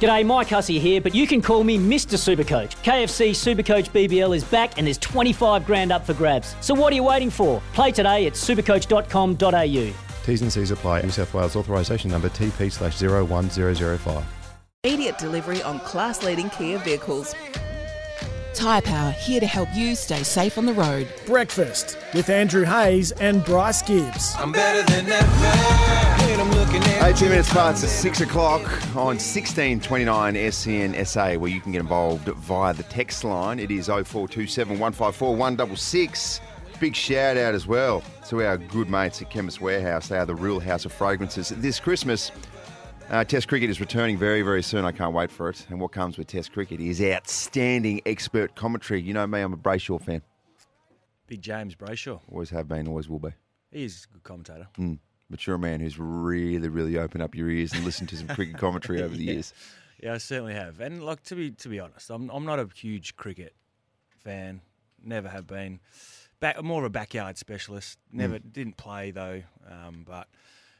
G'day, Mike Hussey here, but you can call me Mr. Supercoach. KFC Supercoach BBL is back and there's 25 grand up for grabs. So what are you waiting for? Play today at supercoach.com.au. T's and C's apply. New South Wales authorisation number TP slash 01005. Immediate delivery on class leading Kia vehicles. Tyre Power here to help you stay safe on the road. Breakfast with Andrew Hayes and Bryce Gibbs. I'm better than ever. And I'm looking at Hey, minutes past six o'clock on 1629 SEN SA, where you can get involved via the text line. It is 0427 154 166. Big shout out as well to our good mates at Chemist Warehouse. They are the real house of fragrances. This Christmas, uh, Test cricket is returning very, very soon. I can't wait for it. And what comes with Test cricket is outstanding expert commentary. You know me, I'm a Brayshaw fan. Big James Brayshaw. Always have been, always will be. He is a good commentator. Mm. But you're a man who's really, really opened up your ears and listened to some cricket commentary over the Yeah. years. Yeah, I certainly have. And like to be to be honest, I'm I'm not a huge cricket fan. Never have been. Back, more of a backyard specialist. Never didn't play though. Um, but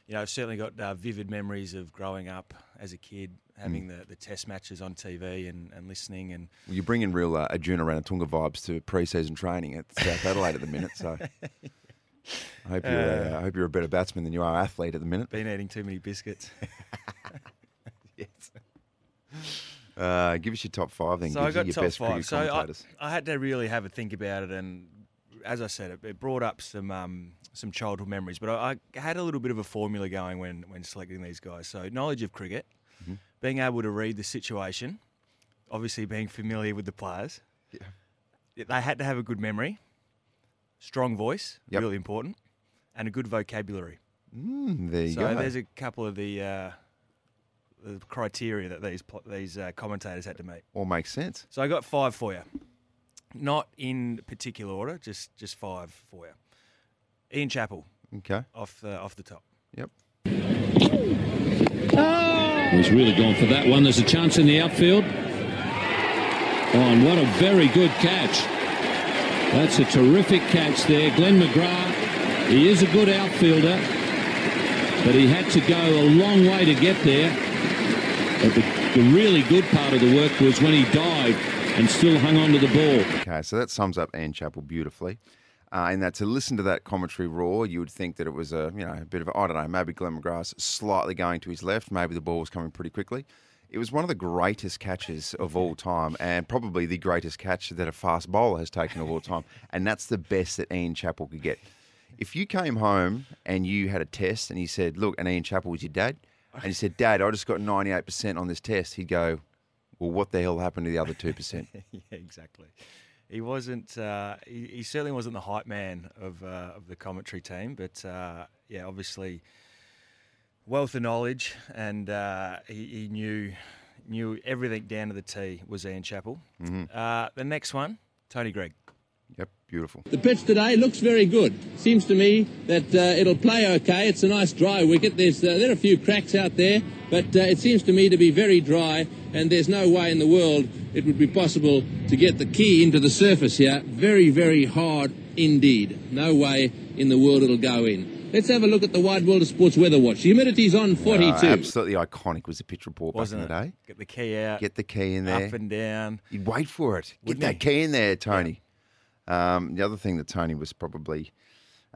you know, I've certainly got uh, vivid memories of growing up as a kid, having the, the test matches on TV and, and listening and Well, you're bringing real uh, Arjuna Ranatunga vibes to pre-season training at South Adelaide at the minute. So I hope you're, uh, I hope you're a better batsman than you are athlete at the minute. been eating too many biscuits. yes. Uh, give us your top five then. So Gives I got your top best five. So I. I had to really have a think about it, and as I said, it, it brought up some um, some childhood memories. But I, I had a little bit of a formula going when when selecting these guys. So knowledge of cricket, Mm-hmm. being able to read the situation, obviously being familiar with the players. Yeah. They had to have a good memory, strong voice, Yep. really important, and a good vocabulary. Mm, there you so go. So there's a couple of the. Uh, the criteria that these these uh, commentators had to meet. All makes sense. So I got five for you. Not in particular order, just just five for you. Ian Chappell Okay. off the off the top. Yep. He's really gone for that one. There's a chance in the outfield. Oh, and what a very good catch. That's a terrific catch there. Glenn McGrath, he is a good outfielder, but he had to go a long way to get there. But the, the really good part of the work was when he dived and still hung on to the ball. Okay, so that sums up Ian Chappell beautifully. Uh, in that to listen to that commentary raw, you would think that it was a you know a bit of a, I don't know maybe Glenn McGrath slightly going to his left, maybe the ball was coming pretty quickly. It was one of the greatest catches of all time, and probably the greatest catch that a fast bowler has taken of all time, and that's the best that Ian Chappell could get. If you came home and you had a test and he said, "Look," and Ian Chappell was your dad, and he said, "Dad, I just got ninety eight percent on this test," he'd go, "Well, what the hell happened to the other two percent?" yeah, exactly. He wasn't. Uh, he, he certainly wasn't the hype man of uh, of the commentary team, but uh, yeah, obviously wealth of knowledge, and uh, he, he knew knew everything down to the T. Was Ian Chappell. Uh, the next one, Tony Greig. Yep, beautiful. The pitch today looks very good. Seems to me that uh, it'll play okay. It's a nice dry wicket. There's uh, there are a few cracks out there, but uh, it seems to me to be very dry. And there's no way in the world it would be possible to get the key into the surface here. Very very hard indeed. No way in the world it'll go in. Let's have a look at the Wide World of Sports Weather Watch. The humidity's on 42. Uh, absolutely iconic was the pitch report Wasn't back in it? the day. Get the key out. Get the key in there. Up and down. You'd wait for it. Get Wouldn't that he? key in there, Tony. Um, the other thing that Tony was probably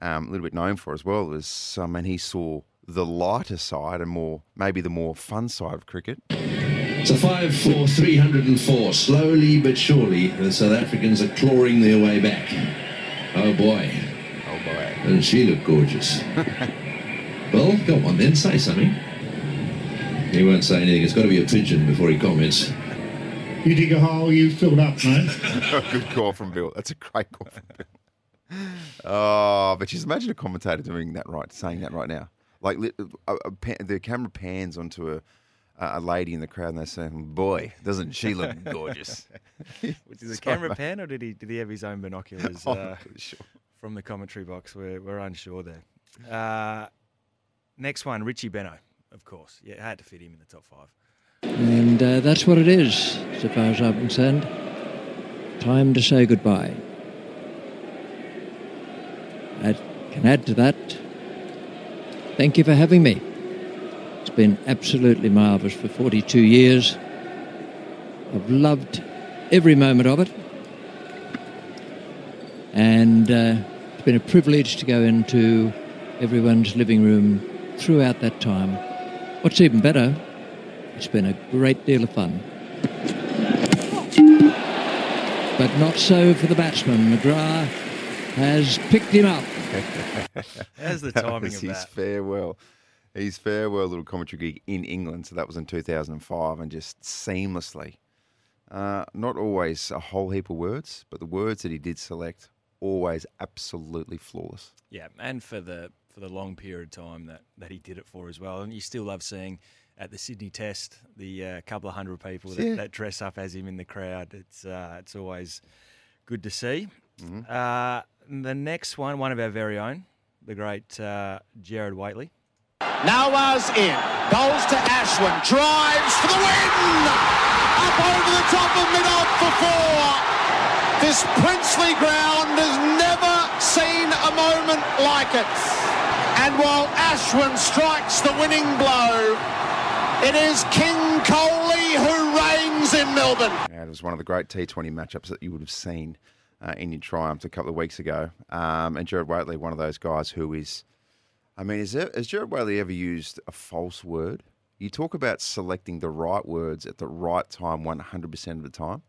um, a little bit known for as well was, I mean, he saw the lighter side and more, maybe the more fun side of cricket. It's a 5 for 304. Slowly but surely, the South Africans are clawing their way back. Oh boy. Oh boy. Doesn't she look gorgeous? well, go on then, say something. He won't say anything. It's got to be a pigeon before he comments. You dig a hole, you filled up, mate. Good call from Bill. That's a great call from Bill. Oh, but just imagine a commentator doing that right, saying that right now. Like li- a, a, pa- the camera pans onto a, a, a lady in the crowd and they say, "Boy, doesn't she look gorgeous?" Was it a Sorry, camera mate. pan or did he did he have his own binoculars I'm uh, sure. From the commentary box? We're, we're unsure there. Uh, next one, Richie Benaud, of course. Yeah, had to fit him in the top five. And uh, that's what it is, so far as I'm concerned. Time to say goodbye. I can add to that. Thank you for having me. It's been absolutely marvellous for 42 years. I've loved every moment of it. And uh, it's been a privilege to go into everyone's living room throughout that time. What's even better, it's been a great deal of fun. But not so for the batsman. McGrath has picked him up. How's the That timing was of his that? farewell. His farewell little commentary gig in England. So that was in 2005 and just seamlessly. Uh, not always a whole heap of words, but the words that he did select, always absolutely flawless. Yeah, and for the for the long period of time that, that he did it for as well. And you still love seeing at the Sydney Test the uh, couple of hundred people that, Yeah. that dress up as him in the crowd. It's uh, it's always good to see. Mm-hmm. Uh, the next one, one of our very own, the great uh, Gerard Whateley. Nawaz in. Bowls to Ashwin. Drives for the win! Up over the top of mid-off for four. This princely ground has never seen a moment like it. And while Ashwin strikes the winning blow, it is King Kohli who reigns in Melbourne. Yeah, it was one of the great T20 matchups that you would have seen uh, in your Triumph a couple of weeks ago. Um, and Gerard Whateley, one of those guys who is, I mean, is there, has Gerard Whateley ever used a false word? You talk about selecting the right words at the right time 100% of the time.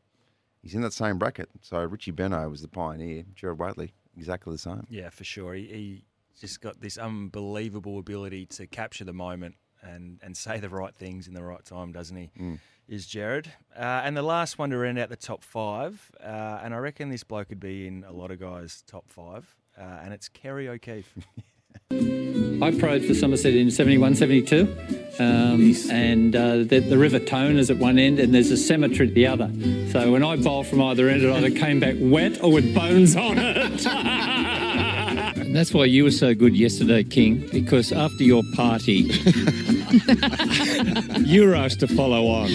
He's in that same bracket. So Richie Benaud was the pioneer. Gerard Whateley, exactly the same. Yeah, for sure. He, he just got this unbelievable ability to capture the moment and, and say the right things in the right time, doesn't he? Mm. Is Gerard. Uh, and the last one to round out the top five, uh, and I reckon this bloke could be in a lot of guys' top five, uh, and it's Kerry O'Keefe. I probed for Somerset in 71, 72. Um, and uh, the, the River Tone is at one end and there's a cemetery at the other. So when I bowled from either end, it either came back wet or with bones on it. and that's why you were so good yesterday, King, because after your party, you were asked to follow on.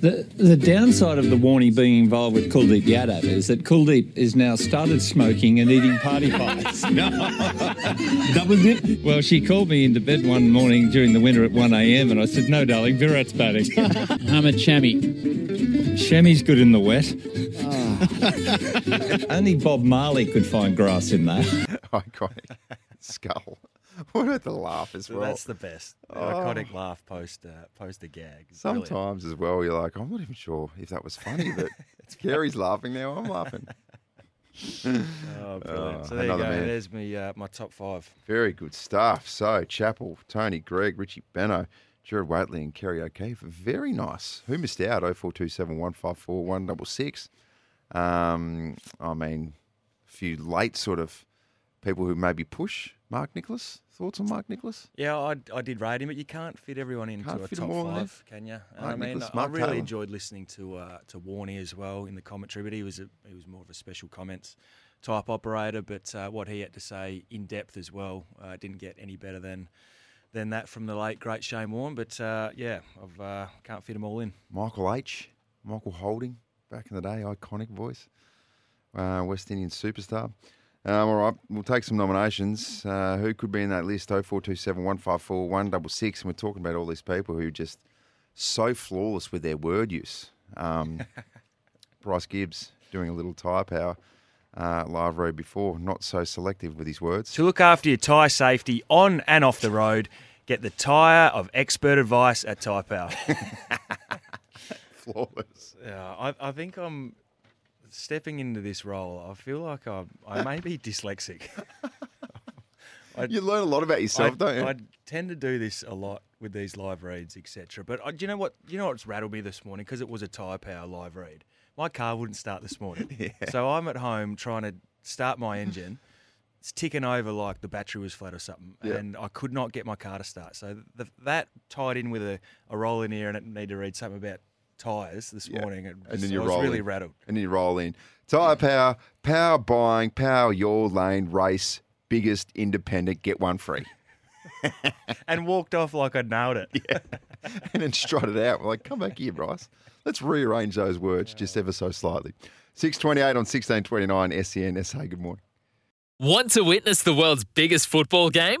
The, the downside of the Warnie being involved with Kuldeep Yadav is that Kuldeep is now started smoking and eating party pies. That was it. Well, she called me into bed one morning during the winter at 1am and I said, no, darling, Virat's batting. Ahmed Shami. Shami's good in the wet. Only Bob Marley could find grass in that. Iconic. Skull. What about the laugh as well? That's the best. Oh. Iconic laugh post uh, post a gag. Brilliant. Sometimes as well, you're like, I'm not even sure if that was funny, but it's Gary's laughing now. I'm laughing. Oh, brilliant. Oh, so there you go. man. There's me, uh, my top five. Very good stuff. So, Chappell, Tony Greig, Richie Benaud, Gerard Whateley, and Kerry O'Keefe. Very nice. Who missed out? 0427 154 166. Um, I mean, a few late sort of people who maybe push. Mark Nicholas. Thoughts on Mark Nicholas? Yeah, I, I did rate him, but you can't fit everyone into Can't a top 'em all in five, can you? I mean, Nicholas, I really Taylor. enjoyed listening to uh, to Warney as well in the commentary, but he was a, he was more of a special comments type operator. But uh, what he had to say in depth as well uh, didn't get any better than than that from the late great Shane Warne. But uh, yeah, I've uh, can't fit them all in. Michael H. Michael Holding, back in the day, iconic voice. Uh, West Indian superstar. Um, all right, we'll take some nominations. Uh, who could be in that list? 0427 154 166. And we're talking about all these people who are just so flawless with their word use. Um, Bryce Gibbs doing a little tyre power uh, live road before, not so selective with his words. To look after your tyre safety on and off the road, get the tyre of expert advice at Tyre Power. Flawless. Yeah, I, I think I'm stepping into this role. I feel like I, I may be dyslexic. I, You learn a lot about yourself, I, don't you? I tend to do this a lot with these live reads, etc. But I, do you know what? You know what's rattled me this morning because it was a tyre power live read. My car wouldn't start this morning, so I'm at home trying to start my engine, it's ticking over like the battery was flat or something, Yeah. and I could not get my car to start. So the, that tied in with a, a roll in here, and it needed to read something about tyres this Yeah. morning. It and then you I was roll really in. rattled. And then you roll in. Tyre Power, power buying, power your lane race, biggest independent, get one free. and walked off like I nailed it. Yeah. and then strutted out. We're like, come back here, Bryce. Let's rearrange those words just ever so slightly. 628 on 1629 SEN SA. Good morning. Want to witness the world's biggest football game?